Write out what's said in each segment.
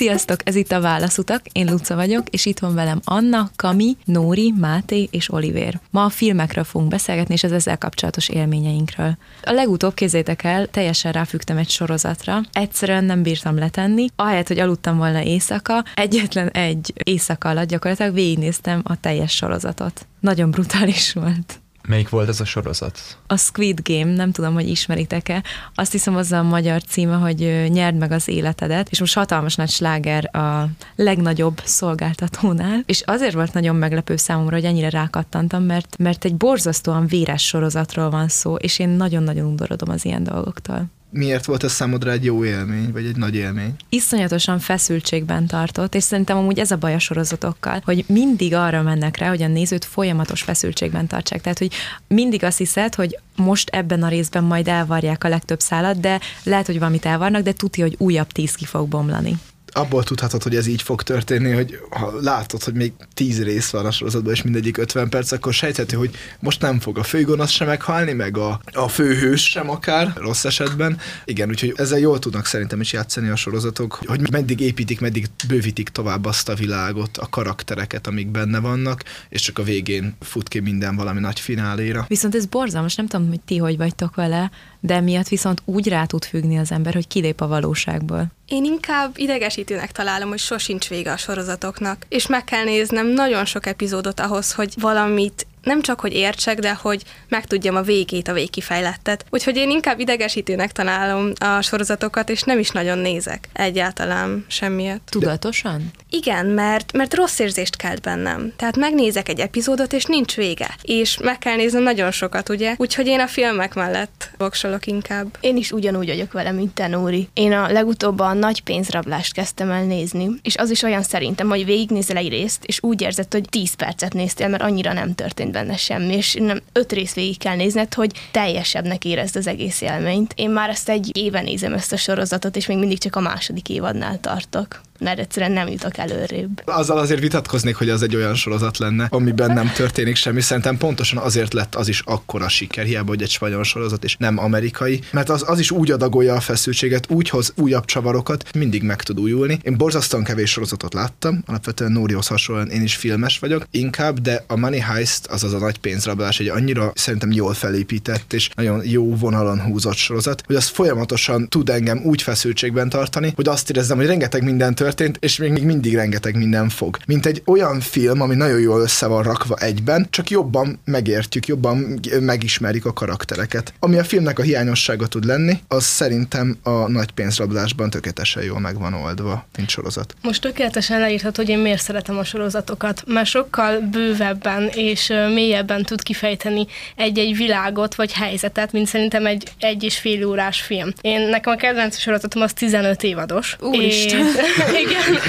Sziasztok, ez itt a Válaszutak, én Luca vagyok, és itt van velem Anna, Kami, Nóri, Máté és Oliver. Ma a filmekről fogunk beszélgetni, és az ezzel kapcsolatos élményeinkről. A legutóbb, kézzétek el, teljesen ráfügtem egy sorozatra, egyszerűen nem bírtam letenni, ahelyett, hogy aludtam volna éjszaka, egyetlen egy éjszaka alatt gyakorlatilag végignéztem a teljes sorozatot. Nagyon brutális volt. Melyik volt ez a sorozat? A Squid Game, nem tudom, hogy ismeritek-e. Azt hiszem, az a magyar címe, hogy nyerd meg az életedet, és most hatalmas nagy sláger a legnagyobb szolgáltatónál. És azért volt nagyon meglepő számomra, hogy ennyire rákattantam, mert, mert egy borzasztóan véres sorozatról van szó, és én nagyon-nagyon undorodom az ilyen dolgoktól miért volt ez számodra egy jó élmény, vagy egy nagy élmény? Iszonyatosan feszültségben tartott, és szerintem amúgy ez a baj a sorozatokkal, hogy mindig arra mennek rá, hogy a nézőt folyamatos feszültségben tartsák. Tehát, hogy mindig azt hiszed, hogy most ebben a részben majd elvarják a legtöbb szálat, de lehet, hogy valamit elvarnak, de tudja, hogy újabb tíz ki fog bomlani abból tudhatod, hogy ez így fog történni, hogy ha látod, hogy még tíz rész van a sorozatban, és mindegyik 50 perc, akkor sejthető, hogy most nem fog a főgonosz sem meghalni, meg a, a főhős sem akár, rossz esetben. Igen, úgyhogy ezzel jól tudnak szerintem is játszani a sorozatok, hogy meddig építik, meddig bővítik tovább azt a világot, a karaktereket, amik benne vannak, és csak a végén fut ki minden valami nagy fináléra. Viszont ez borzalmas, nem tudom, hogy ti hogy vagytok vele, de miatt viszont úgy rá tud függni az ember, hogy kilép a valóságból. Én inkább idegesítőnek találom, hogy sosincs vége a sorozatoknak, és meg kell néznem nagyon sok epizódot ahhoz, hogy valamit nem csak, hogy értsek, de hogy megtudjam a végét, a végkifejlettet. Úgyhogy én inkább idegesítőnek találom a sorozatokat, és nem is nagyon nézek egyáltalán semmiet. Tudatosan? Igen, mert, mert rossz érzést kelt bennem. Tehát megnézek egy epizódot, és nincs vége. És meg kell néznem nagyon sokat, ugye? Úgyhogy én a filmek mellett voksolok inkább. Én is ugyanúgy vagyok vele, mint te, Nóri. Én a legutóbb a nagy pénzrablást kezdtem el nézni, és az is olyan szerintem, hogy végignézel egy részt, és úgy érzed, hogy 10 percet néztél, mert annyira nem történt történt benne semmi, és nem öt rész végig kell nézned, hogy teljesebbnek érezd az egész élményt. Én már ezt egy éve nézem ezt a sorozatot, és még mindig csak a második évadnál tartok mert egyszerűen nem jutok előrébb. Azzal azért vitatkoznék, hogy az egy olyan sorozat lenne, amiben nem történik semmi. Szerintem pontosan azért lett az is akkora siker, hiába, hogy egy spanyol sorozat és nem amerikai, mert az, az is úgy adagolja a feszültséget, úgy hoz újabb csavarokat, mindig meg tud újulni. Én borzasztóan kevés sorozatot láttam, alapvetően Nórihoz hasonlóan én is filmes vagyok, inkább, de a Money Heist, azaz a nagy pénzrablás, egy annyira szerintem jól felépített és nagyon jó vonalon húzott sorozat, hogy az folyamatosan tud engem úgy feszültségben tartani, hogy azt érezzem, hogy rengeteg minden történt, és még, még mindig rengeteg minden fog. Mint egy olyan film, ami nagyon jól össze van rakva egyben, csak jobban megértjük, jobban megismerjük a karaktereket. Ami a filmnek a hiányossága tud lenni, az szerintem a nagy pénzrablásban tökéletesen jól meg van oldva, mint sorozat. Most tökéletesen leírhat, hogy én miért szeretem a sorozatokat, mert sokkal bővebben és mélyebben tud kifejteni egy-egy világot vagy helyzetet, mint szerintem egy egy és fél órás film. Én nekem a kedvenc sorozatom az 15 évados. Úristen! És, igen.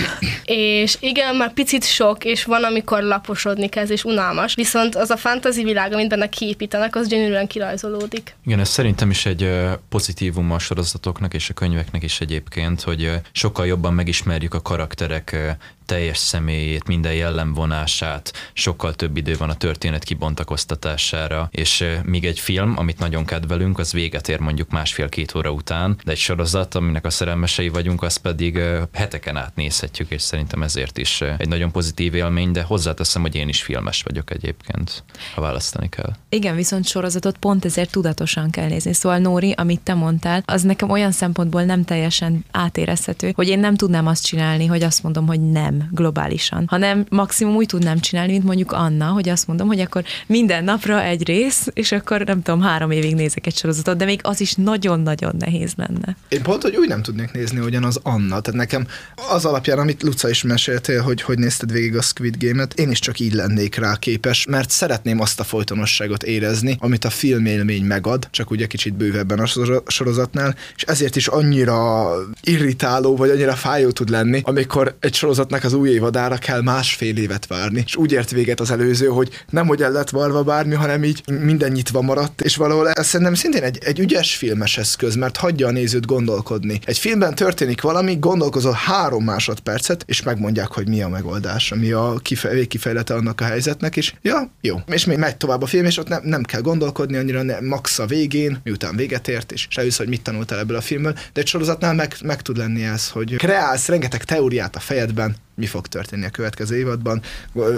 és igen, már picit sok, és van, amikor laposodni kezd, és unalmas. Viszont az a fantasy világ, amit benne kiépítenek, az gyönyörűen kirajzolódik. Igen, ez szerintem is egy pozitívum a sorozatoknak és a könyveknek is egyébként, hogy sokkal jobban megismerjük a karakterek teljes személyét, minden jellemvonását, sokkal több idő van a történet kibontakoztatására, és míg egy film, amit nagyon kedvelünk, az véget ér mondjuk másfél-két óra után, de egy sorozat, aminek a szerelmesei vagyunk, az pedig heteken át nézhetjük, és szerintem ezért is egy nagyon pozitív élmény, de hozzáteszem, hogy én is filmes vagyok egyébként, ha választani kell. Igen, viszont sorozatot pont ezért tudatosan kell nézni. Szóval Nóri, amit te mondtál, az nekem olyan szempontból nem teljesen átérezhető, hogy én nem tudnám azt csinálni, hogy azt mondom, hogy nem globálisan, hanem maximum úgy tudnám csinálni, mint mondjuk Anna, hogy azt mondom, hogy akkor minden napra egy rész, és akkor nem tudom, három évig nézek egy sorozatot, de még az is nagyon-nagyon nehéz lenne. Én pont, hogy úgy nem tudnék nézni, hogyan az Anna. Tehát nekem az alapján, amit Luca is meséltél, hogy hogy nézted végig a Squid Game-et, én is csak így lennék rá képes, mert szeretném azt a folytonosságot érezni, amit a filmélmény megad, csak ugye kicsit bővebben a sorozatnál, és ezért is annyira irritáló, vagy annyira fájó tud lenni, amikor egy sorozatnak az új évadára kell másfél évet várni. És úgy ért véget az előző, hogy nem hogy el lett varva bármi, hanem így minden nyitva maradt, és valahol ez szerintem szintén egy, egy ügyes filmes eszköz, mert hagyja a nézőt gondolkodni. Egy filmben történik valami, gondolkozol három másodpercet, és megmondják, hogy mi a megoldás, mi a kife- kifejlete annak a helyzetnek, és ja, jó. És még megy tovább a film, és ott nem, nem kell gondolkodni annyira, ne, max a végén, miután véget ért, és se hogy mit tanultál ebből a filmből, de egy sorozatnál meg, meg tud lenni ez, hogy kreálsz rengeteg teóriát a fejedben, mi fog történni a következő évadban.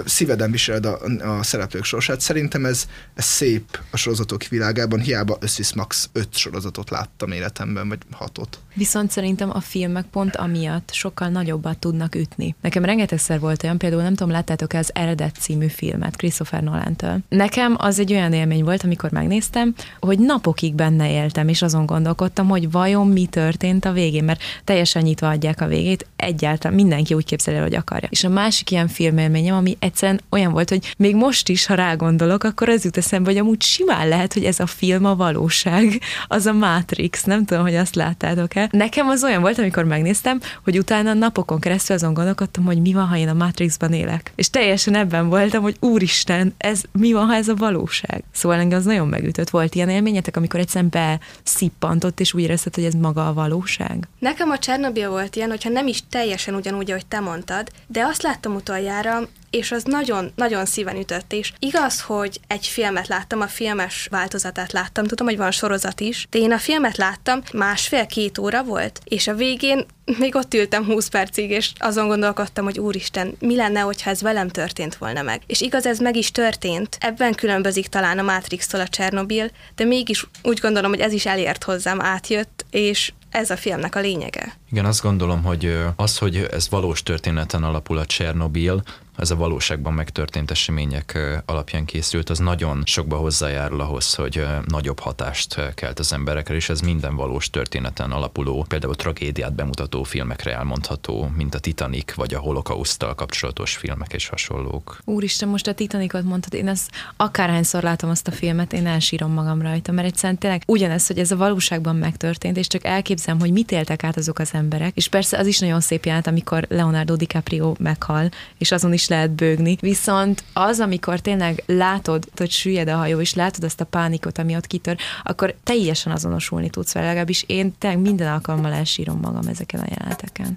Szíveden viseled a, a szereplők sorsát. Szerintem ez, ez szép a sorozatok világában, hiába összvisz max. öt sorozatot láttam életemben, vagy hatot. Viszont szerintem a filmek pont amiatt sokkal nagyobbat tudnak ütni. Nekem rengetegszer volt olyan, például nem tudom, láttátok-e az Eredet című filmet Christopher Nolan-től. Nekem az egy olyan élmény volt, amikor megnéztem, hogy napokig benne éltem, és azon gondolkodtam, hogy vajon mi történt a végén, mert teljesen nyitva adják a végét, egyáltalán mindenki úgy képzeli, hogy akarja. És a másik ilyen filmélményem, ami egyszerűen olyan volt, hogy még most is, ha rágondolok, akkor az jut eszembe, hogy amúgy simán lehet, hogy ez a film a valóság, az a Matrix, nem tudom, hogy azt láttátok-e. Nekem az olyan volt, amikor megnéztem, hogy utána napokon keresztül azon gondolkodtam, hogy mi van, ha én a Matrixban élek. És teljesen ebben voltam, hogy úristen, ez mi van, ha ez a valóság. Szóval engem az nagyon megütött. Volt ilyen élményetek, amikor egyszerűen beszippantott, és úgy érezted, hogy ez maga a valóság? Nekem a Csernobil volt ilyen, hogyha nem is teljesen ugyanúgy, ahogy te mondtad, de azt láttam utoljára, és az nagyon-nagyon szíven ütött, és igaz, hogy egy filmet láttam, a filmes változatát láttam, tudom, hogy van sorozat is, de én a filmet láttam, másfél-két óra volt, és a végén még ott ültem 20 percig, és azon gondolkodtam, hogy úristen, mi lenne, hogyha ez velem történt volna meg. És igaz, ez meg is történt. Ebben különbözik talán a Matrix-tól a Csernobil, de mégis úgy gondolom, hogy ez is elért hozzám, átjött, és ez a filmnek a lényege. Igen, azt gondolom, hogy az, hogy ez valós történeten alapul a Csernobil, ez a valóságban megtörtént események alapján készült, az nagyon sokba hozzájárul ahhoz, hogy nagyobb hatást kelt az emberekre, és ez minden valós történeten alapuló, például tragédiát bemutató filmekre elmondható, mint a Titanic, vagy a holokausztal kapcsolatos filmek és hasonlók. Úristen, most a Titanicot mondtad, én ezt akárhányszor látom azt a filmet, én elsírom magam rajta, mert egyszerűen tényleg ugyanez, hogy ez a valóságban megtörtént, és csak elképzelem, hogy mit éltek át azok az emberek. És persze az is nagyon szép jelent, amikor Leonardo DiCaprio meghal, és azon is is lehet bőgni. Viszont az, amikor tényleg látod, hogy süllyed a hajó, és látod azt a pánikot, ami ott kitör, akkor teljesen azonosulni tudsz vele, legalábbis én tényleg minden alkalommal elsírom magam ezeken a jeleneteken.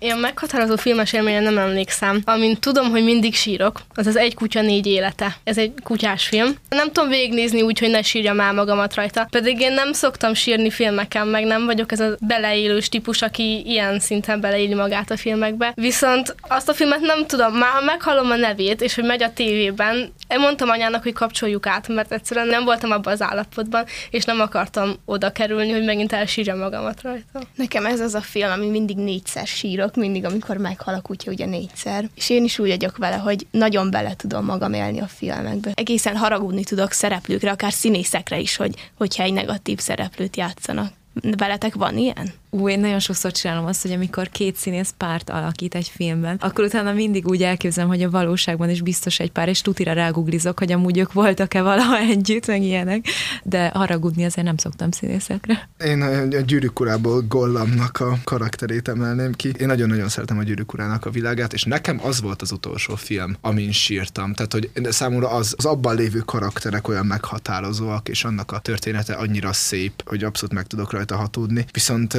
Én meghatározó filmes élményen nem emlékszem. Amint tudom, hogy mindig sírok, az az Egy kutya négy élete. Ez egy kutyás film. Nem tudom végignézni úgy, hogy ne sírjam el magamat rajta. Pedig én nem szoktam sírni filmeken, meg nem vagyok ez a beleélős típus, aki ilyen szinten beleéli magát a filmekbe. Viszont azt a filmet nem tudom, már ha meghallom a nevét, és hogy megy a tévében, mondtam anyának, hogy kapcsoljuk át, mert egyszerűen nem voltam abban az állapotban, és nem akartam oda kerülni, hogy megint elsírjam magamat rajta. Nekem ez az a film, ami mindig négyszer sírok, mindig, amikor meghal a kutya, ugye négyszer. És én is úgy vagyok vele, hogy nagyon bele tudom magam élni a filmekbe. Egészen haragudni tudok szereplőkre, akár színészekre is, hogy, hogyha egy negatív szereplőt játszanak. Veletek van ilyen? Ú, én nagyon sokszor csinálom azt, hogy amikor két színész párt alakít egy filmben, akkor utána mindig úgy elképzelem, hogy a valóságban is biztos egy pár, és tutira ráguglizok, hogy amúgy ők voltak-e valaha együtt, meg ilyenek, de haragudni azért nem szoktam színészekre. Én a gyűrűk urából Gollamnak a karakterét emelném ki. Én nagyon-nagyon szeretem a gyűrűk urának a világát, és nekem az volt az utolsó film, amin sírtam. Tehát, hogy számomra az, az abban lévő karakterek olyan meghatározóak, és annak a története annyira szép, hogy abszolút meg tudok rajta hatódni. Viszont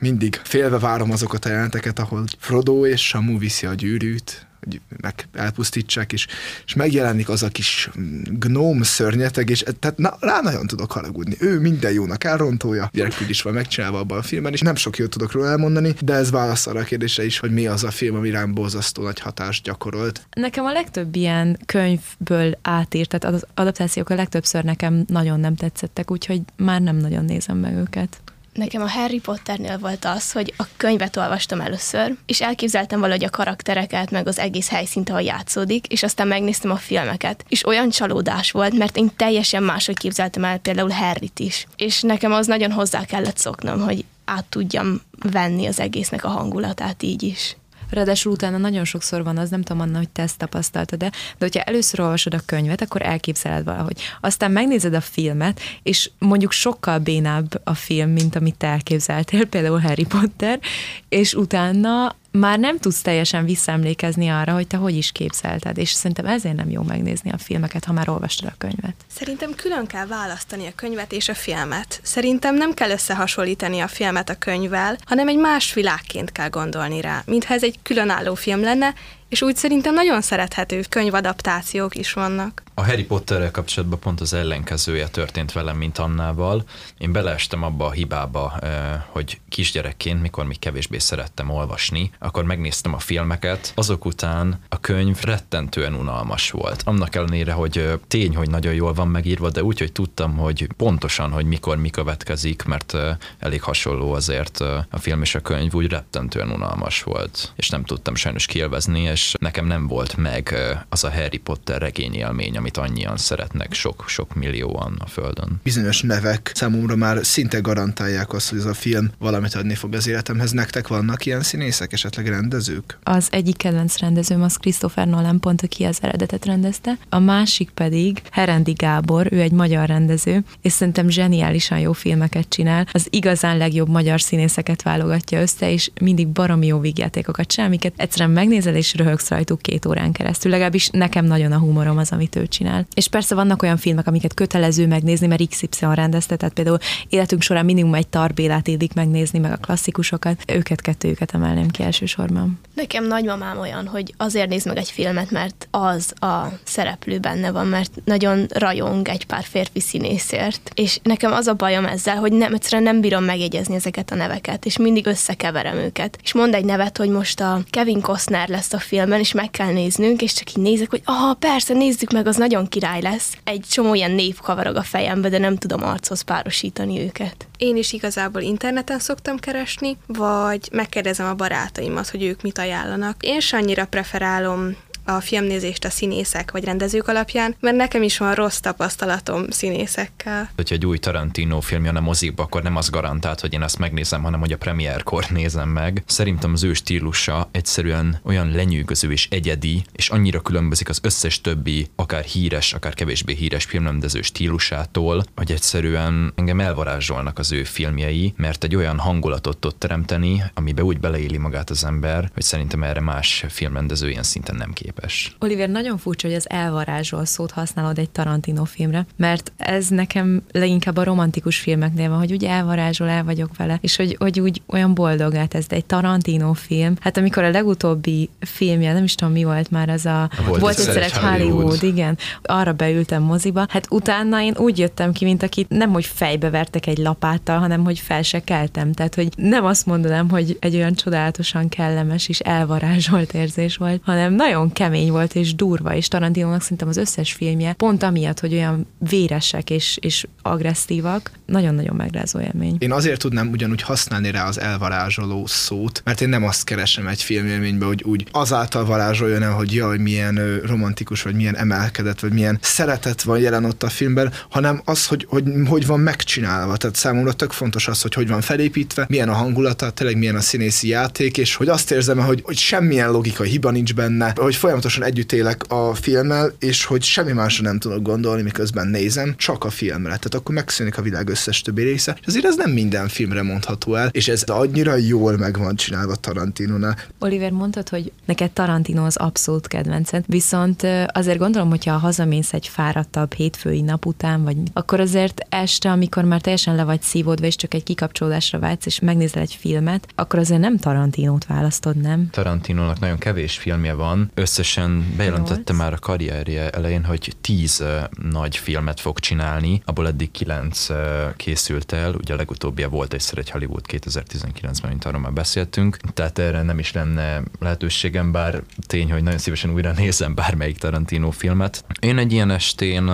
mindig félve várom azokat a jelenteket, ahol Frodo és Samu viszi a gyűrűt, hogy meg elpusztítsák, és, és megjelenik az a kis gnóm szörnyeteg, és tehát na, rá nagyon tudok haragudni. Ő minden jónak elrontója, gyerekügy is van megcsinálva abban a filmben, és nem sok jót tudok róla elmondani, de ez válasz arra a kérdésre is, hogy mi az a film, ami rám borzasztó nagy hatást gyakorolt. Nekem a legtöbb ilyen könyvből átírt, tehát az adaptációk a legtöbbször nekem nagyon nem tetszettek, úgyhogy már nem nagyon nézem meg őket. Nekem a Harry Potternél volt az, hogy a könyvet olvastam először, és elképzeltem valahogy a karaktereket, meg az egész helyszínt, ahol játszódik, és aztán megnéztem a filmeket. És olyan csalódás volt, mert én teljesen máshogy képzeltem el például Harryt is. És nekem az nagyon hozzá kellett szoknom, hogy át tudjam venni az egésznek a hangulatát így is. Ráadásul utána nagyon sokszor van az, nem tudom, Anna, hogy te ezt tapasztaltad de de hogyha először olvasod a könyvet, akkor elképzeled valahogy. Aztán megnézed a filmet, és mondjuk sokkal bénább a film, mint amit te elképzeltél, például Harry Potter, és utána már nem tudsz teljesen visszaemlékezni arra, hogy te hogy is képzelted, és szerintem ezért nem jó megnézni a filmeket, ha már olvastad a könyvet. Szerintem külön kell választani a könyvet és a filmet. Szerintem nem kell összehasonlítani a filmet a könyvvel, hanem egy más világként kell gondolni rá, mintha ez egy különálló film lenne, és úgy szerintem nagyon szerethető könyvadaptációk is vannak. A Harry Potterrel kapcsolatban pont az ellenkezője történt velem, mint Annával. Én beleestem abba a hibába, hogy kisgyerekként, mikor még kevésbé szerettem olvasni, akkor megnéztem a filmeket, azok után a könyv rettentően unalmas volt. Annak ellenére, hogy tény, hogy nagyon jól van megírva, de úgy, hogy tudtam, hogy pontosan, hogy mikor mi következik, mert elég hasonló azért a film és a könyv, úgy rettentően unalmas volt, és nem tudtam sajnos kielvezni, nekem nem volt meg az a Harry Potter regény élmény, amit annyian szeretnek, sok-sok millióan a Földön. Bizonyos nevek számomra már szinte garantálják azt, hogy ez a film valamit adni fog az életemhez. Nektek vannak ilyen színészek, esetleg rendezők? Az egyik kedvenc rendezőm az Christopher Nolan, pont aki az eredetet rendezte. A másik pedig Herendi Gábor, ő egy magyar rendező, és szerintem zseniálisan jó filmeket csinál. Az igazán legjobb magyar színészeket válogatja össze, és mindig baromi jó vígjátékokat csinál, amiket egyszerűen megnézel és röhögsz rajtuk két órán keresztül. Legalábbis nekem nagyon a humorom az, amit ő csinál. És persze vannak olyan filmek, amiket kötelező megnézni, mert XY rendezte, tehát például életünk során minimum egy tarbélát illik megnézni, meg a klasszikusokat. Őket kettőjüket emelném ki elsősorban. Nekem nagymamám olyan, hogy azért néz meg egy filmet, mert az a szereplő benne van, mert nagyon rajong egy pár férfi színészért. És nekem az a bajom ezzel, hogy nem, egyszerűen nem bírom megjegyezni ezeket a neveket, és mindig összekeverem őket. És mond egy nevet, hogy most a Kevin Costner lesz a filmben, és meg kell néznünk, és csak így nézek, hogy ah, persze, nézzük meg, az nagyon király lesz. Egy csomó ilyen név kavarog a fejembe, de nem tudom archoz párosítani őket. Én is igazából interneten szoktam keresni, vagy megkérdezem a barátaimat, hogy ők mit ajánlanak. Én sem annyira preferálom a filmnézést a színészek vagy rendezők alapján, mert nekem is van rossz tapasztalatom színészekkel. Hogyha egy új Tarantino film jön a mozikba, akkor nem az garantált, hogy én azt megnézem, hanem hogy a premierkor nézem meg. Szerintem az ő stílusa egyszerűen olyan lenyűgöző és egyedi, és annyira különbözik az összes többi, akár híres, akár kevésbé híres filmrendező stílusától, hogy egyszerűen engem elvarázsolnak az ő filmjei, mert egy olyan hangulatot tud teremteni, amibe úgy beleéli magát az ember, hogy szerintem erre más filmrendező ilyen szinten nem képes képes. Oliver, nagyon furcsa, hogy az elvarázsol szót használod egy Tarantino filmre, mert ez nekem leginkább a romantikus filmeknél van, hogy úgy elvarázsol, el vagyok vele, és hogy, hogy úgy olyan boldogá tesz, de egy Tarantino film, hát amikor a legutóbbi filmje, nem is tudom mi volt már, az a volt, volt egyszer egy Hollywood. Hollywood, igen, arra beültem moziba, hát utána én úgy jöttem ki, mint akit nem, hogy fejbe vertek egy lapáttal, hanem hogy fel se keltem, tehát hogy nem azt mondanám, hogy egy olyan csodálatosan kellemes és elvarázsolt érzés volt, hanem nagyon kemény volt és durva, és Tarantinónak szerintem az összes filmje, pont amiatt, hogy olyan véresek és, és agresszívak, nagyon-nagyon megrázó élmény. Én azért tudnám ugyanúgy használni rá az elvarázsoló szót, mert én nem azt keresem egy filmélményben, hogy úgy azáltal varázsoljon el, hogy jaj, milyen romantikus, vagy milyen emelkedett, vagy milyen szeretet van jelen ott a filmben, hanem az, hogy hogy, hogy van megcsinálva. Tehát számomra tök fontos az, hogy hogy van felépítve, milyen a hangulata, tényleg milyen a színészi játék, és hogy azt érzem, hogy, hogy semmilyen logikai hiba nincs benne, hogy folyamatosan együtt élek a filmmel, és hogy semmi másra nem tudok gondolni, miközben nézem, csak a filmre. Tehát akkor megszűnik a világ összes többi része. És azért ez nem minden filmre mondható el, és ez annyira jól meg van csinálva Tarantinonál. Oliver, mondtad, hogy neked Tarantino az abszolút kedvenced, viszont azért gondolom, hogyha hazamész egy fáradtabb hétfői nap után, vagy akkor azért este, amikor már teljesen le vagy szívódva, és csak egy kikapcsolódásra vágysz, és megnézel egy filmet, akkor azért nem Tarantinót választod, nem? Tarantinónak nagyon kevés filmje van, összesen bejelentette már a karrierje elején, hogy tíz uh, nagy filmet fog csinálni, abból eddig kilenc uh, készült el, ugye a legutóbbia volt egyszer egy Hollywood 2019-ben, mint arról már beszéltünk, tehát erre nem is lenne lehetőségem, bár tény, hogy nagyon szívesen újra nézem bármelyik Tarantino filmet. Én egy ilyen estén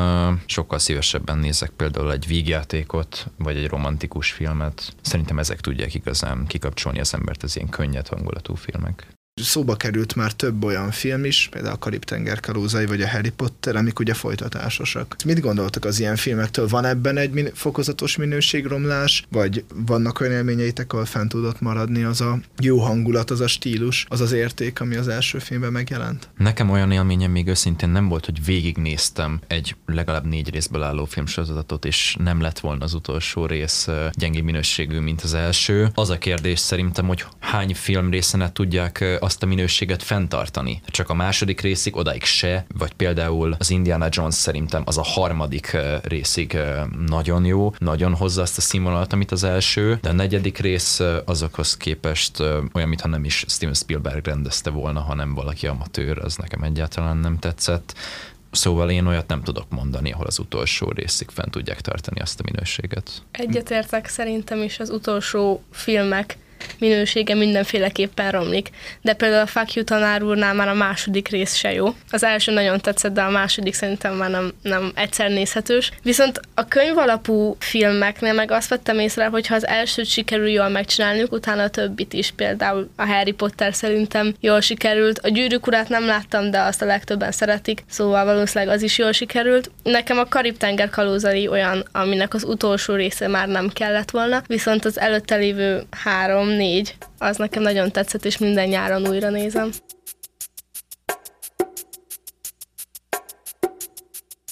sokkal szívesebben nézek például egy vígjátékot, vagy egy romantikus filmet. Szerintem ezek tudják igazán kikapcsolni az embert az ilyen könnyed hangulatú filmek. Szóba került már több olyan film is, például a Karib-tenger kalózai vagy a Harry Potter, amik ugye folytatásosak. Mit gondoltak az ilyen filmektől? Van ebben egy min- fokozatos minőségromlás, vagy vannak olyan élményeitek, ahol fent tudott maradni az a jó hangulat, az a stílus, az az érték, ami az első filmben megjelent? Nekem olyan élményem még őszintén nem volt, hogy végignéztem egy legalább négy részből álló filmsorozatot, és nem lett volna az utolsó rész gyengé minőségű, mint az első. Az a kérdés szerintem, hogy hány film részenet tudják azt a minőséget fenntartani. Csak a második részig odáig se, vagy például az Indiana Jones szerintem az a harmadik részig nagyon jó, nagyon hozza azt a színvonalat, amit az első, de a negyedik rész azokhoz képest olyan, mintha nem is Steven Spielberg rendezte volna, hanem valaki amatőr, az nekem egyáltalán nem tetszett. Szóval én olyat nem tudok mondani, ahol az utolsó részig fent tudják tartani azt a minőséget. Egyetértek szerintem is az utolsó filmek minősége mindenféleképpen romlik. De például a Fuck You tanár úrnál már a második rész se jó. Az első nagyon tetszett, de a második szerintem már nem, nem egyszer nézhetős. Viszont a könyv alapú filmeknél meg azt vettem észre, hogy ha az elsőt sikerül jól megcsinálniuk, utána a többit is. Például a Harry Potter szerintem jól sikerült. A gyűrűk urát nem láttam, de azt a legtöbben szeretik, szóval valószínűleg az is jól sikerült. Nekem a Karib-tenger kalózai olyan, aminek az utolsó része már nem kellett volna, viszont az előtte lévő három három-négy, az nekem nagyon tetszett, és minden nyáron újra nézem.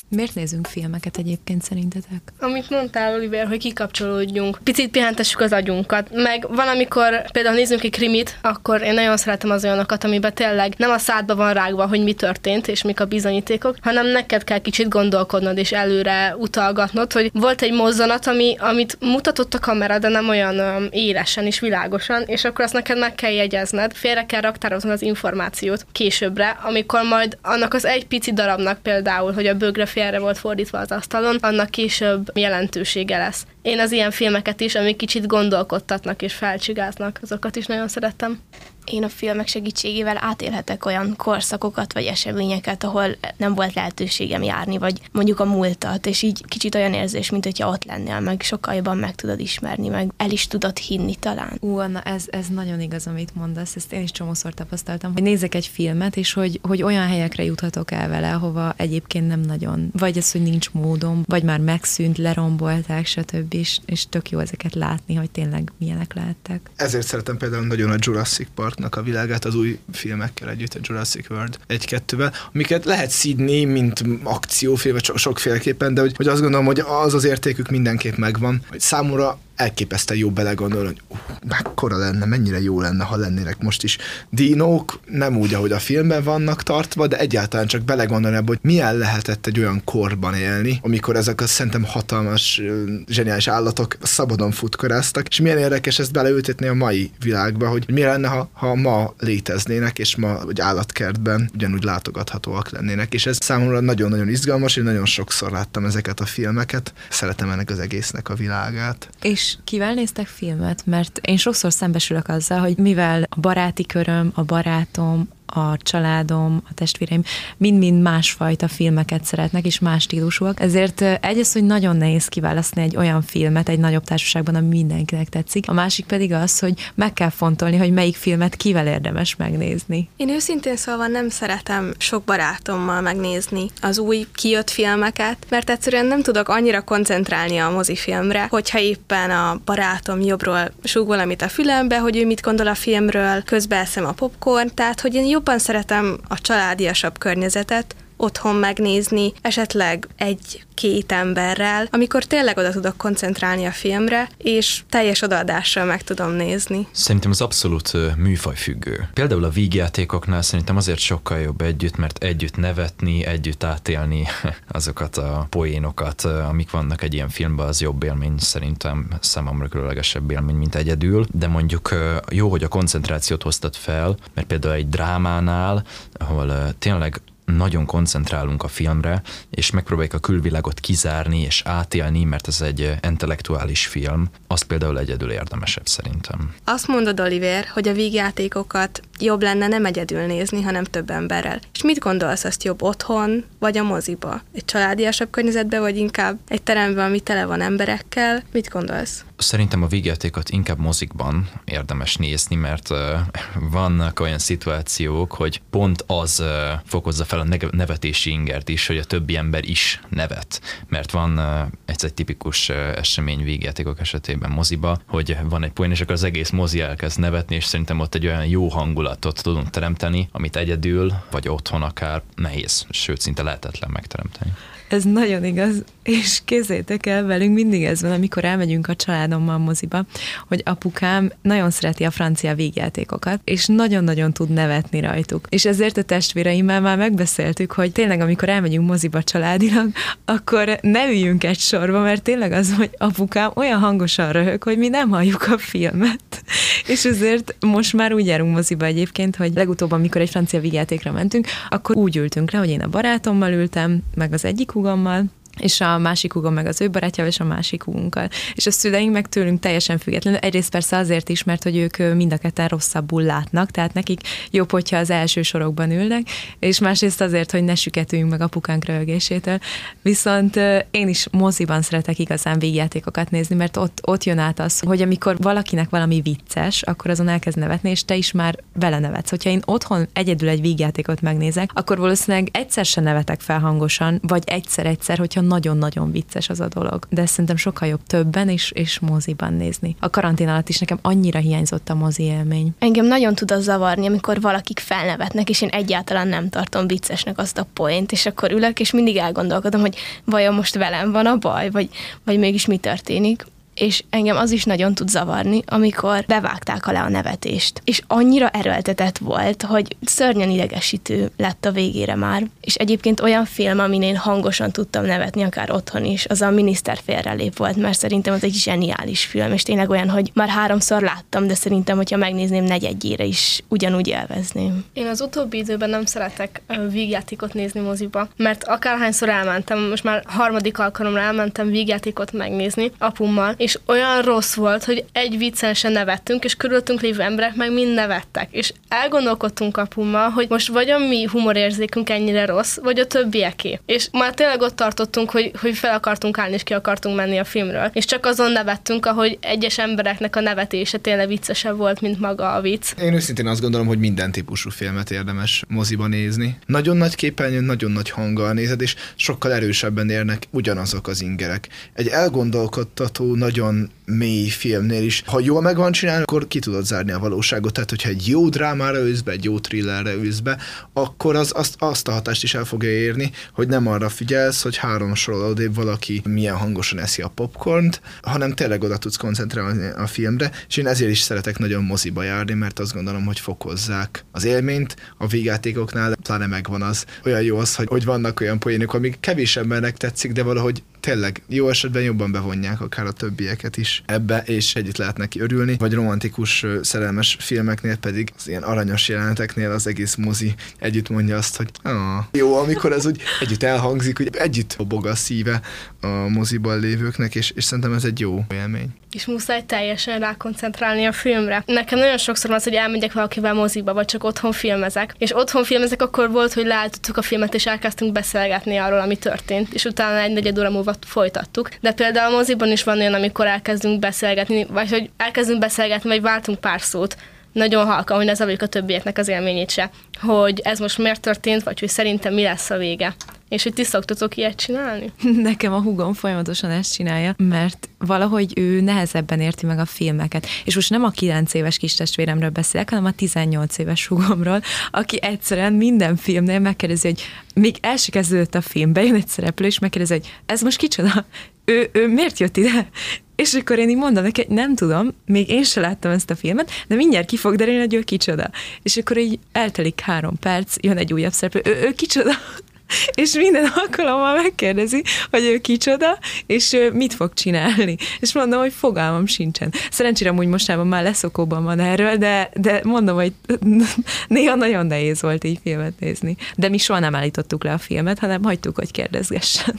Miért nézünk filmeket egyébként szerintetek? Amit mondtál, Oliver, hogy kikapcsolódjunk. Picit pihentessük az agyunkat. Meg van, amikor például nézzünk egy krimit, akkor én nagyon szeretem az olyanokat, amiben tényleg nem a szádba van rágva, hogy mi történt, és mik a bizonyítékok, hanem neked kell kicsit gondolkodnod és előre utalgatnod, hogy volt egy mozzanat, ami, amit mutatott a kamera, de nem olyan um, élesen és világosan, és akkor azt neked meg kell jegyezned, félre kell raktározni az információt későbbre, amikor majd annak az egy pici darabnak például, hogy a bögre félre volt fordítva az asztalon, annak később jelentősége lesz. Én az ilyen filmeket is, amik kicsit gondolkodtatnak és felcsigáznak, azokat is nagyon szeretem én a filmek segítségével átélhetek olyan korszakokat vagy eseményeket, ahol nem volt lehetőségem járni, vagy mondjuk a múltat, és így kicsit olyan érzés, mint hogyha ott lennél, meg sokkal jobban meg tudod ismerni, meg el is tudod hinni talán. Ú, Anna, ez, ez nagyon igaz, amit mondasz, ezt én is csomószor tapasztaltam, hogy nézek egy filmet, és hogy, hogy olyan helyekre juthatok el vele, hova egyébként nem nagyon, vagy az, hogy nincs módom, vagy már megszűnt, lerombolták, stb. És, és tök jó ezeket látni, hogy tényleg milyenek lehettek. Ezért szeretem például nagyon a Jurassic Park Parknak a világát az új filmekkel együtt, a Jurassic World egy-kettővel, amiket lehet szídni, mint akciófilm, vagy sokféleképpen, de hogy, hogy azt gondolom, hogy az az értékük mindenképp megvan, hogy számomra elképesztően jó belegondolni, hogy uh, mekkora lenne, mennyire jó lenne, ha lennének most is dinók, nem úgy, ahogy a filmben vannak tartva, de egyáltalán csak belegondolni abba, hogy milyen lehetett egy olyan korban élni, amikor ezek a szerintem hatalmas, zseniális állatok szabadon futkoráztak, és milyen érdekes ezt beleültetni a mai világba, hogy mi lenne, ha, ha ma léteznének, és ma hogy állatkertben ugyanúgy látogathatóak lennének, és ez számomra nagyon-nagyon izgalmas, én nagyon sokszor láttam ezeket a filmeket, szeretem ennek az egésznek a világát. És és kivel néztek filmet? Mert én sokszor szembesülök azzal, hogy mivel a baráti köröm, a barátom, a családom, a testvéreim mind-mind másfajta filmeket szeretnek, és más stílusúak. Ezért egyrészt, hogy nagyon nehéz kiválasztani egy olyan filmet egy nagyobb társaságban, ami mindenkinek tetszik. A másik pedig az, hogy meg kell fontolni, hogy melyik filmet kivel érdemes megnézni. Én őszintén szóval nem szeretem sok barátommal megnézni az új kijött filmeket, mert egyszerűen nem tudok annyira koncentrálni a mozifilmre, hogyha éppen a barátom jobbról súg valamit a fülembe, hogy ő mit gondol a filmről, közben eszem a popcorn, tehát hogy én jobban szeretem a családiasabb környezetet, otthon megnézni, esetleg egy-két emberrel, amikor tényleg oda tudok koncentrálni a filmre, és teljes odaadással meg tudom nézni. Szerintem az abszolút műfajfüggő. Például a vígjátékoknál szerintem azért sokkal jobb együtt, mert együtt nevetni, együtt átélni azokat a poénokat, amik vannak egy ilyen filmben, az jobb élmény szerintem számomra különlegesebb élmény, mint egyedül, de mondjuk jó, hogy a koncentrációt hoztad fel, mert például egy drámánál, ahol tényleg nagyon koncentrálunk a filmre, és megpróbáljuk a külvilágot kizárni és átélni, mert ez egy intellektuális film, az például egyedül érdemesebb szerintem. Azt mondod, Oliver, hogy a vígjátékokat jobb lenne nem egyedül nézni, hanem több emberrel. És mit gondolsz, azt jobb otthon, vagy a moziba? Egy családiasabb környezetbe, vagy inkább egy teremben, ami tele van emberekkel? Mit gondolsz? Szerintem a vígjátékot inkább mozikban érdemes nézni, mert uh, vannak olyan szituációk, hogy pont az uh, fokozza fel a nevetési ingert is, hogy a többi ember is nevet. Mert van uh, egy, egy tipikus uh, esemény vígjátékok esetében moziba, hogy van egy poén, és akkor az egész mozi elkezd nevetni, és szerintem ott egy olyan jó hangulatot tudunk teremteni, amit egyedül, vagy otthon akár nehéz, sőt szinte lehetetlen megteremteni. Ez nagyon igaz, és kézzétek el, velünk mindig ez van, amikor elmegyünk a családommal moziba, hogy apukám nagyon szereti a francia végjátékokat, és nagyon-nagyon tud nevetni rajtuk. És ezért a testvéreimmel már megbeszéltük, hogy tényleg amikor elmegyünk moziba családilag, akkor ne üljünk egy sorba, mert tényleg az, hogy apukám olyan hangosan röhög, hogy mi nem halljuk a filmet. és ezért most már úgy járunk moziba egyébként, hogy legutóbb, amikor egy francia végjátékra mentünk, akkor úgy ültünk le, hogy én a barátommal ültem, meg az egyik húgommal, és a másik húgom meg az ő barátjával, és a másik húgunkkal. És a szüleink meg tőlünk teljesen függetlenül. Egyrészt persze azért is, mert hogy ők mind a ketten rosszabbul látnak, tehát nekik jobb, hogyha az első sorokban ülnek, és másrészt azért, hogy ne süketüljünk meg apukánk röhögésétől. Viszont én is moziban szeretek igazán végjátékokat nézni, mert ott, ott jön át az, hogy amikor valakinek valami vicces, akkor azon elkezd nevetni, és te is már vele nevetsz. Hogyha én otthon egyedül egy végjátékot megnézek, akkor valószínűleg egyszer se nevetek fel hangosan, vagy egyszer-egyszer, hogyha nagyon-nagyon vicces az a dolog. De szerintem sokkal jobb többen és, és moziban nézni. A karantén alatt is nekem annyira hiányzott a mozi élmény. Engem nagyon tud az zavarni, amikor valakik felnevetnek, és én egyáltalán nem tartom viccesnek azt a point, és akkor ülök, és mindig elgondolkodom, hogy vajon most velem van a baj, vagy, vagy mégis mi történik és engem az is nagyon tud zavarni, amikor bevágták alá a nevetést. És annyira erőltetett volt, hogy szörnyen idegesítő lett a végére már. És egyébként olyan film, amin én hangosan tudtam nevetni, akár otthon is, az a Miniszter félrelép volt, mert szerintem az egy zseniális film, és tényleg olyan, hogy már háromszor láttam, de szerintem, hogyha megnézném negyedjére is, ugyanúgy élvezném. Én az utóbbi időben nem szeretek vígjátékot nézni moziba, mert akárhányszor elmentem, most már harmadik alkalomra elmentem vígjátékot megnézni apummal, és olyan rossz volt, hogy egy viccen se nevettünk, és körülöttünk lévő emberek meg mind nevettek. És elgondolkodtunk apummal, hogy most vagy a mi humorérzékünk ennyire rossz, vagy a többieké. És már tényleg ott tartottunk, hogy, hogy fel akartunk állni, és ki akartunk menni a filmről. És csak azon nevettünk, ahogy egyes embereknek a nevetése tényleg viccesebb volt, mint maga a vicc. Én őszintén azt gondolom, hogy minden típusú filmet érdemes moziba nézni. Nagyon nagy képernyőn, nagyon nagy hanggal nézed, és sokkal erősebben érnek ugyanazok az ingerek. Egy elgondolkodtató, nagy nagyon mély filmnél is, ha jól meg van csinálni, akkor ki tudod zárni a valóságot. Tehát, hogyha egy jó drámára ülsz be, egy jó thrillerre ülsz be, akkor az, azt, azt a hatást is el fogja érni, hogy nem arra figyelsz, hogy három sorol odébb valaki milyen hangosan eszi a popcornt, hanem tényleg oda tudsz koncentrálni a filmre, és én ezért is szeretek nagyon moziba járni, mert azt gondolom, hogy fokozzák az élményt. A vígátékoknál pláne megvan az, olyan jó az, hogy, hogy vannak olyan poénok, amik kevés embernek tetszik, de valahogy tényleg jó esetben jobban bevonják akár a többieket is ebbe, és együtt lehet neki örülni, vagy romantikus szerelmes filmeknél pedig az ilyen aranyos jeleneteknél az egész mozi együtt mondja azt, hogy jó, amikor ez úgy együtt elhangzik, hogy együtt bog a szíve a moziban lévőknek, és, és szerintem ez egy jó élmény és muszáj teljesen rákoncentrálni a filmre. Nekem nagyon sokszor az, hogy elmegyek valakivel moziba, vagy csak otthon filmezek. És otthon filmezek akkor volt, hogy leállítottuk a filmet, és elkezdtünk beszélgetni arról, ami történt, és utána egy negyed óra múlva folytattuk. De például a moziban is van olyan, amikor elkezdünk beszélgetni, vagy hogy elkezdünk beszélgetni, vagy váltunk pár szót, nagyon halkan, hogy ne zavarjuk a többieknek az élményét se, hogy ez most miért történt, vagy hogy szerintem mi lesz a vége. És hogy ti szoktatok ilyet csinálni? Nekem a hugom folyamatosan ezt csinálja, mert valahogy ő nehezebben érti meg a filmeket. És most nem a 9 éves kis testvéremről beszélek, hanem a 18 éves hugomról, aki egyszerűen minden filmnél megkérdezi, hogy még el se kezdődött a film, bejön egy szereplő, és megkérdezi, hogy ez most kicsoda? Ő, ő miért jött ide? És akkor én így mondom neki, nem tudom, még én se láttam ezt a filmet, de mindjárt ki fog derülni, hogy ő kicsoda. És akkor így eltelik három perc, jön egy újabb szereplő, ő, ő kicsoda? És minden alkalommal megkérdezi, hogy ő kicsoda, és mit fog csinálni. És mondom, hogy fogalmam sincsen. Szerencsére úgy mostában már leszokóban van erről, de, de mondom, hogy néha nagyon nehéz volt így filmet nézni. De mi soha nem állítottuk le a filmet, hanem hagytuk, hogy kérdezgessen.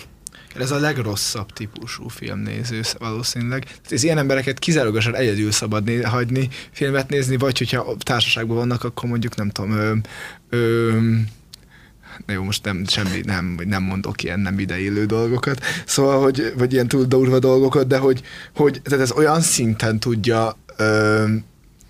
Ez a legrosszabb típusú filmnéző valószínűleg. Ez ilyen embereket kizárólagosan egyedül szabad né- hagyni, filmet nézni, vagy hogyha társaságban vannak, akkor mondjuk nem tudom, ö, ö, jó, most nem, semmi, nem, nem mondok ilyen nem ideillő dolgokat, szóval, hogy, vagy ilyen túl durva dolgokat, de hogy, hogy tehát ez olyan szinten tudja ö,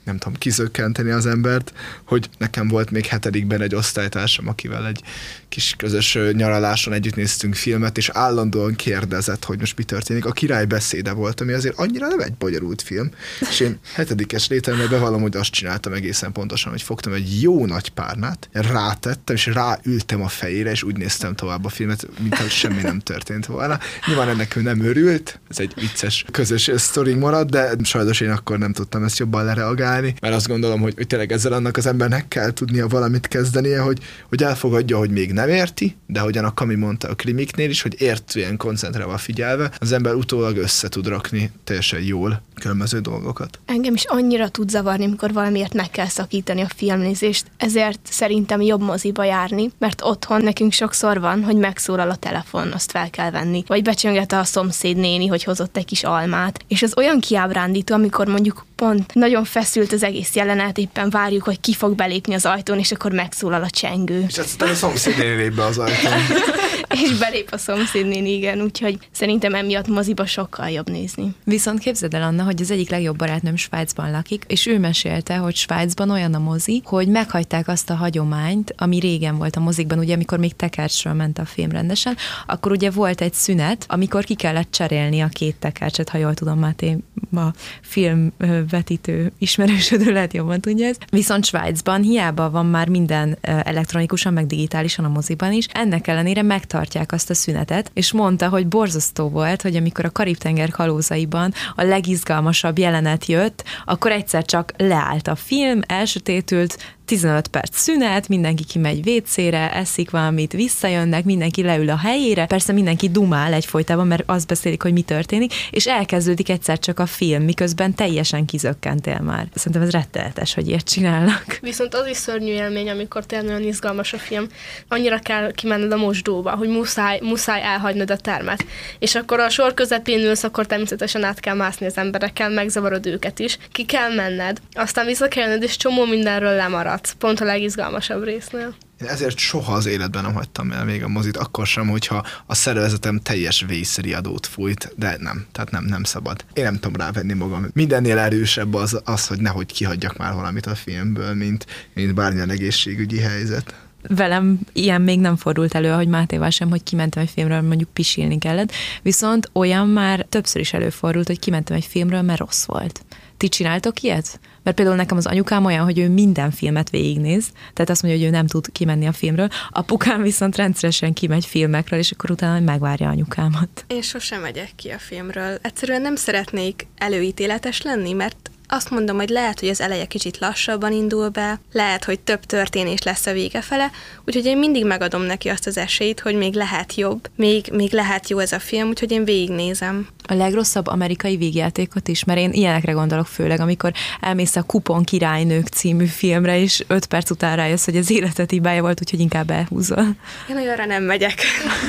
nem tudom, kizökkenteni az embert, hogy nekem volt még hetedikben egy osztálytársam, akivel egy kis közös nyaraláson együtt néztünk filmet, és állandóan kérdezett, hogy most mi történik. A király beszéde volt, ami azért annyira nem egy bonyolult film, és én hetedikes létemben bevallom, hogy azt csináltam egészen pontosan, hogy fogtam egy jó nagy párnát, rátettem, és ráültem a fejére, és úgy néztem tovább a filmet, mint semmi nem történt volna. Nyilván ennek ő nem örült, ez egy vicces közös sztori marad, de sajnos én akkor nem tudtam ezt jobban lereagálni, mert azt gondolom, hogy, hogy tényleg ezzel annak az embernek kell tudnia valamit kezdenie, hogy, hogy elfogadja, hogy még nem érti, de hogyan a Kami mondta a krimiknél is, hogy értően koncentrálva figyelve, az ember utólag össze tud rakni teljesen jól különböző dolgokat. Engem is annyira tud zavarni, amikor valamiért meg kell szakítani a filmnézést, ezért szerintem jobb moziba járni, mert otthon nekünk sokszor van, hogy megszólal a telefon, azt fel kell venni, vagy becsönget a szomszéd néni, hogy hozott egy kis almát, és az olyan kiábrándító, amikor mondjuk pont nagyon feszült az egész jelenet, éppen várjuk, hogy ki fog belépni az ajtón, és akkor megszólal a csengő. És aztán a szomszéd lép be az ajtón. és belép a szomszédnéni, igen, úgyhogy szerintem emiatt moziba sokkal jobb nézni. Viszont képzeld el, Anna, hogy az egyik legjobb barátnőm Svájcban lakik, és ő mesélte, hogy Svájcban olyan a mozi, hogy meghagyták azt a hagyományt, ami régen volt a mozikban, ugye amikor még tekercsről ment a film rendesen, akkor ugye volt egy szünet, amikor ki kellett cserélni a két tekercset, ha jól tudom, Máté, a filmvetítő ismerősödő lehet jobban tudja ez. Viszont Svájcban hiába van már minden elektronikusan, meg digitálisan a moziban is, ennek ellenére megtartják azt a szünetet, és mondta, hogy borzasztó volt, hogy amikor a Karib-tenger kalózaiban a legizgalmasabb jelenet jött, akkor egyszer csak leállt a film, elsötétült, 15 perc szünet, mindenki kimegy WC-re, eszik valamit, visszajönnek, mindenki leül a helyére, persze mindenki dumál egyfolytában, mert azt beszélik, hogy mi történik, és elkezdődik egyszer csak a film, miközben teljesen kizökkentél már. Szerintem ez rettenetes, hogy ilyet csinálnak. Viszont az is szörnyű élmény, amikor tényleg nagyon izgalmas a film. Annyira kell kimenned a mosdóba, hogy muszáj, muszáj elhagynod a termet. És akkor a sor közepén ülsz, akkor természetesen át kell mászni az emberekkel, megzavarod őket is. Ki kell menned, aztán vissza kell jönned, és csomó mindenről lemarad maradsz, pont a legizgalmasabb résznél. Én ezért soha az életben nem hagytam el még a mozit, akkor sem, hogyha a szervezetem teljes vészriadót fújt, de nem, tehát nem, nem szabad. Én nem tudom rávenni magam. Mindennél erősebb az, az hogy nehogy kihagyjak már valamit a filmből, mint, mint bármilyen egészségügyi helyzet velem ilyen még nem fordult elő, hogy Mátéval sem, hogy kimentem egy filmről, mondjuk pisilni kellett, viszont olyan már többször is előfordult, hogy kimentem egy filmről, mert rossz volt. Ti csináltok ilyet? Mert például nekem az anyukám olyan, hogy ő minden filmet végignéz, tehát azt mondja, hogy ő nem tud kimenni a filmről. Apukám viszont rendszeresen kimegy filmekről, és akkor utána megvárja anyukámat. Én sosem megyek ki a filmről. Egyszerűen nem szeretnék előítéletes lenni, mert azt mondom, hogy lehet, hogy az eleje kicsit lassabban indul be, lehet, hogy több történés lesz a vége fele, úgyhogy én mindig megadom neki azt az esélyt, hogy még lehet jobb, még, még lehet jó ez a film, úgyhogy én végignézem. A legrosszabb amerikai végjátékot is, mert én ilyenekre gondolok főleg, amikor elmész a Kupon királynők című filmre, és öt perc után rájössz, hogy az életet hibája volt, úgyhogy inkább elhúzol. Én olyanra nem megyek.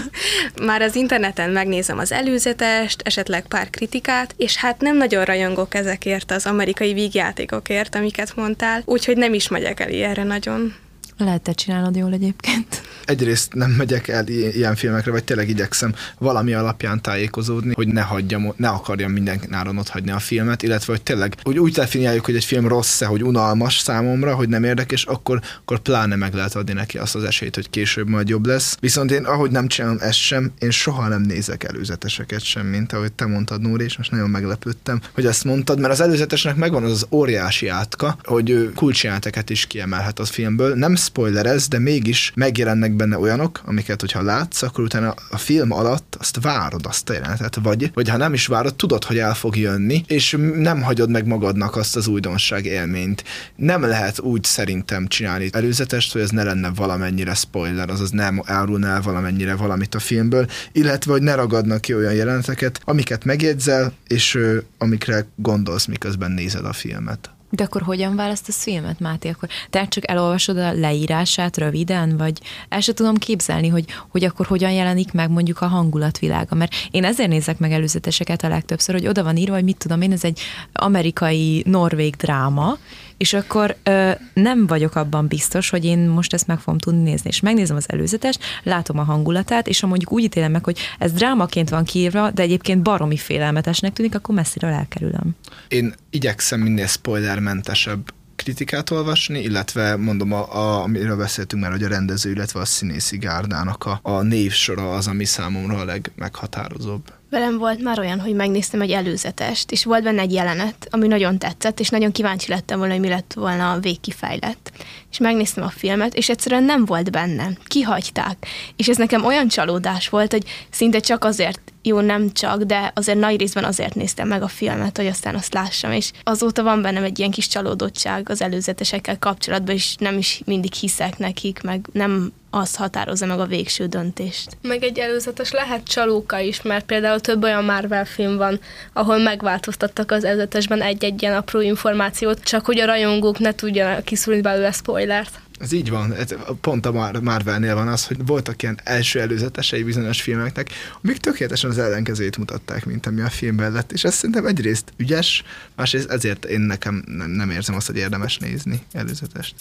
Már az interneten megnézem az előzetest, esetleg pár kritikát, és hát nem nagyon rajongok ezekért az amerikai amerikai vígjátékokért, amiket mondtál, úgyhogy nem is megyek el ilyenre nagyon. Lehet, te csinálod jól egyébként. Egyrészt nem megyek el ilyen filmekre, vagy tényleg igyekszem valami alapján tájékozódni, hogy ne hagyjam, ne akarjam minden náron ott hagyni a filmet, illetve hogy tényleg hogy úgy definiáljuk, hogy egy film rossz-e, hogy unalmas számomra, hogy nem érdekes, akkor, akkor pláne meg lehet adni neki azt az esélyt, hogy később majd jobb lesz. Viszont én, ahogy nem csinálom ezt sem, én soha nem nézek előzeteseket sem, mint ahogy te mondtad, Nóri, és most nagyon meglepődtem, hogy ezt mondtad, mert az előzetesnek megvan az, az óriási átka, hogy kulcsjelenteket is kiemelhet az filmből. Nem spoilerez, de mégis megjelennek benne olyanok, amiket, hogyha látsz, akkor utána a film alatt azt várod, azt a jelenetet, vagy, vagy ha nem is várod, tudod, hogy el fog jönni, és nem hagyod meg magadnak azt az újdonság élményt. Nem lehet úgy szerintem csinálni előzetest, hogy ez ne lenne valamennyire spoiler, azaz nem árulna el valamennyire valamit a filmből, illetve, hogy ne ragadnak ki olyan jeleneteket, amiket megjegyzel, és ö, amikre gondolsz, miközben nézed a filmet. De akkor hogyan választasz filmet, Máté? Akkor te csak elolvasod a leírását röviden, vagy el sem tudom képzelni, hogy, hogy akkor hogyan jelenik meg mondjuk a hangulatvilága. Mert én ezért nézek meg előzeteseket a legtöbbször, hogy oda van írva, hogy mit tudom én, ez egy amerikai norvég dráma, és akkor ö, nem vagyok abban biztos, hogy én most ezt meg fogom tudni nézni. És megnézem az előzetest, látom a hangulatát, és ha mondjuk úgy ítélem meg, hogy ez drámaként van kiírva, de egyébként baromi félelmetesnek tűnik, akkor messziről elkerülöm. Én igyekszem minél spoilermentesebb kritikát olvasni, illetve mondom, a, a, amiről beszéltünk már, hogy a rendező, illetve a színészi gárdának a, a névsora az, ami számomra a legmeghatározóbb. Velem volt már olyan, hogy megnéztem egy előzetest, és volt benne egy jelenet, ami nagyon tetszett, és nagyon kíváncsi lettem volna, hogy mi lett volna a végkifejlett. És megnéztem a filmet, és egyszerűen nem volt benne. Kihagyták. És ez nekem olyan csalódás volt, hogy szinte csak azért jó, nem csak, de azért nagy részben azért néztem meg a filmet, hogy aztán azt lássam, és azóta van bennem egy ilyen kis csalódottság az előzetesekkel kapcsolatban, és nem is mindig hiszek nekik, meg nem az határozza meg a végső döntést. Meg egy előzetes lehet csalóka is, mert például több olyan Marvel film van, ahol megváltoztattak az előzetesben egy-egy ilyen apró információt, csak hogy a rajongók ne tudjanak kiszúrni belőle spoilert. Ez így van, ez pont a Marvelnél van az, hogy voltak ilyen első előzetesei bizonyos filmeknek, amik tökéletesen az ellenkezőjét mutatták, mint ami a filmben lett, és ez szerintem egyrészt ügyes, másrészt ezért én nekem nem érzem azt, hogy érdemes nézni előzetest.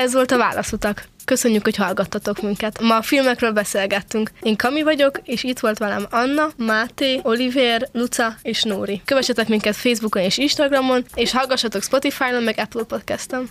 Ez volt a Válaszutak. Köszönjük, hogy hallgattatok minket. Ma a filmekről beszélgettünk. Én Kami vagyok, és itt volt velem Anna, Máté, Oliver, Luca és Nóri. Kövessetek minket Facebookon és Instagramon, és hallgassatok Spotify-on, meg Apple Podcast-on.